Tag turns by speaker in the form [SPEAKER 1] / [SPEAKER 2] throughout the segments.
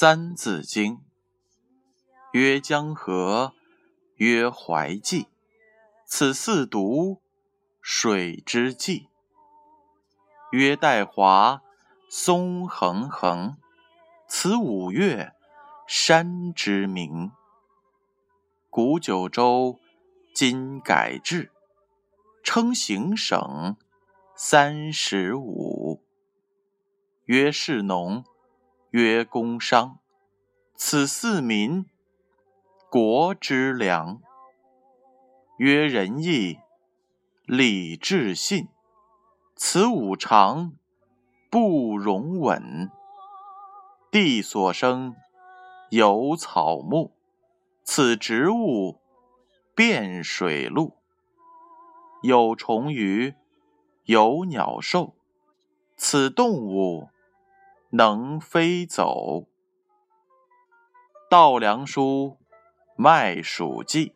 [SPEAKER 1] 三字经》：曰江河，曰淮济，此四渎，水之纪。曰岱华，松横横，此五岳，山之名。古九州，今改制，称行省三十五。曰士农，曰工商，此四民，国之良。曰仁义，礼智信。此五常，不容紊。地所生，有草木，此植物，遍水陆。有虫鱼，有鸟兽，此动物，能飞走。稻粱菽，麦黍稷，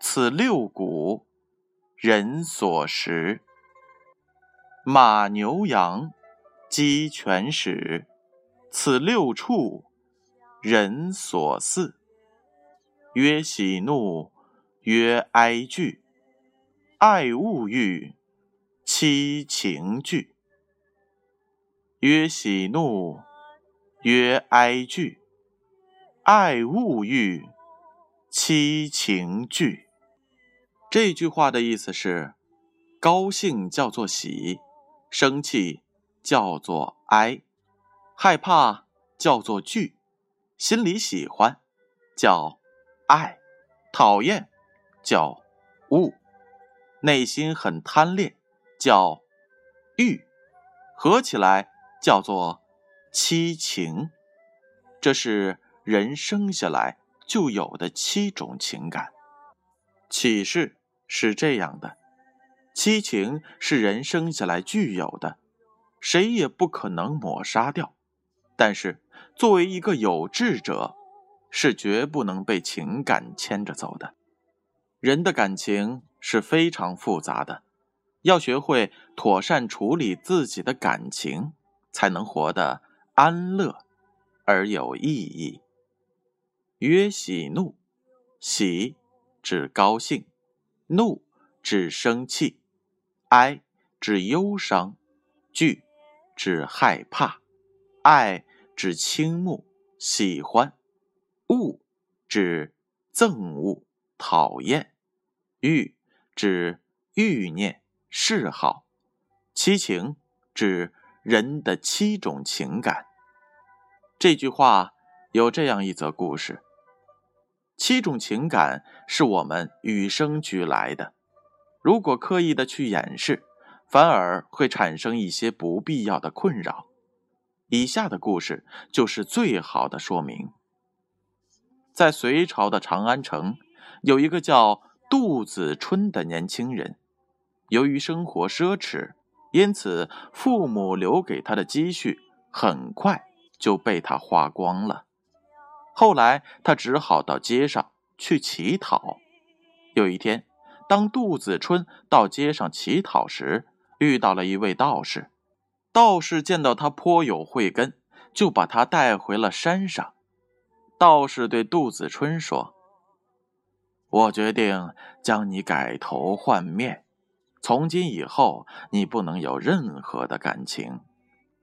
[SPEAKER 1] 此六谷，人所食。马牛羊，鸡犬豕，此六畜，人所饲。曰喜怒，曰哀惧，爱恶欲，七情具。曰喜怒，曰哀惧，爱恶欲，七情具。这句话的意思是：高兴叫做喜。生气叫做哀，害怕叫做惧，心里喜欢叫爱，讨厌叫恶，内心很贪恋叫欲，合起来叫做七情。这是人生下来就有的七种情感。启示是这样的。七情是人生下来具有的，谁也不可能抹杀掉。但是，作为一个有志者，是绝不能被情感牵着走的。人的感情是非常复杂的，要学会妥善处理自己的感情，才能活得安乐而有意义。曰喜怒，喜指高兴，怒指生气。哀指忧伤，惧指害怕，爱指倾慕喜欢，恶指憎恶讨厌，欲指欲念嗜好，七情指人的七种情感。这句话有这样一则故事：七种情感是我们与生俱来的。如果刻意的去掩饰，反而会产生一些不必要的困扰。以下的故事就是最好的说明。在隋朝的长安城，有一个叫杜子春的年轻人，由于生活奢侈，因此父母留给他的积蓄很快就被他花光了。后来，他只好到街上去乞讨。有一天，当杜子春到街上乞讨时，遇到了一位道士。道士见到他颇有慧根，就把他带回了山上。道士对杜子春说：“我决定将你改头换面，从今以后你不能有任何的感情。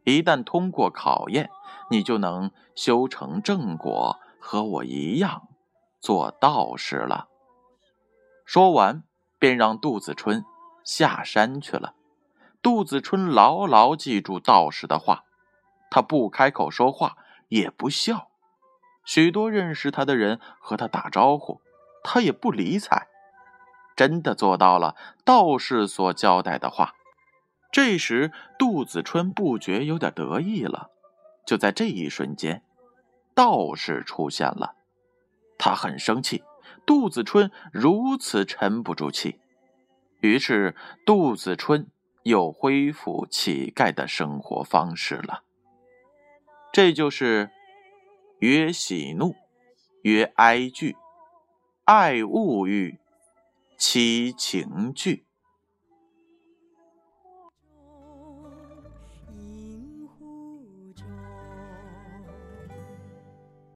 [SPEAKER 1] 一旦通过考验，你就能修成正果，和我一样做道士了。”说完。便让杜子春下山去了。杜子春牢牢记住道士的话，他不开口说话，也不笑。许多认识他的人和他打招呼，他也不理睬。真的做到了道士所交代的话。这时，杜子春不觉有点得意了。就在这一瞬间，道士出现了，他很生气。杜子春如此沉不住气，于是杜子春又恢复乞丐的生活方式了。这就是曰喜怒，曰哀惧，爱恶欲，七情具。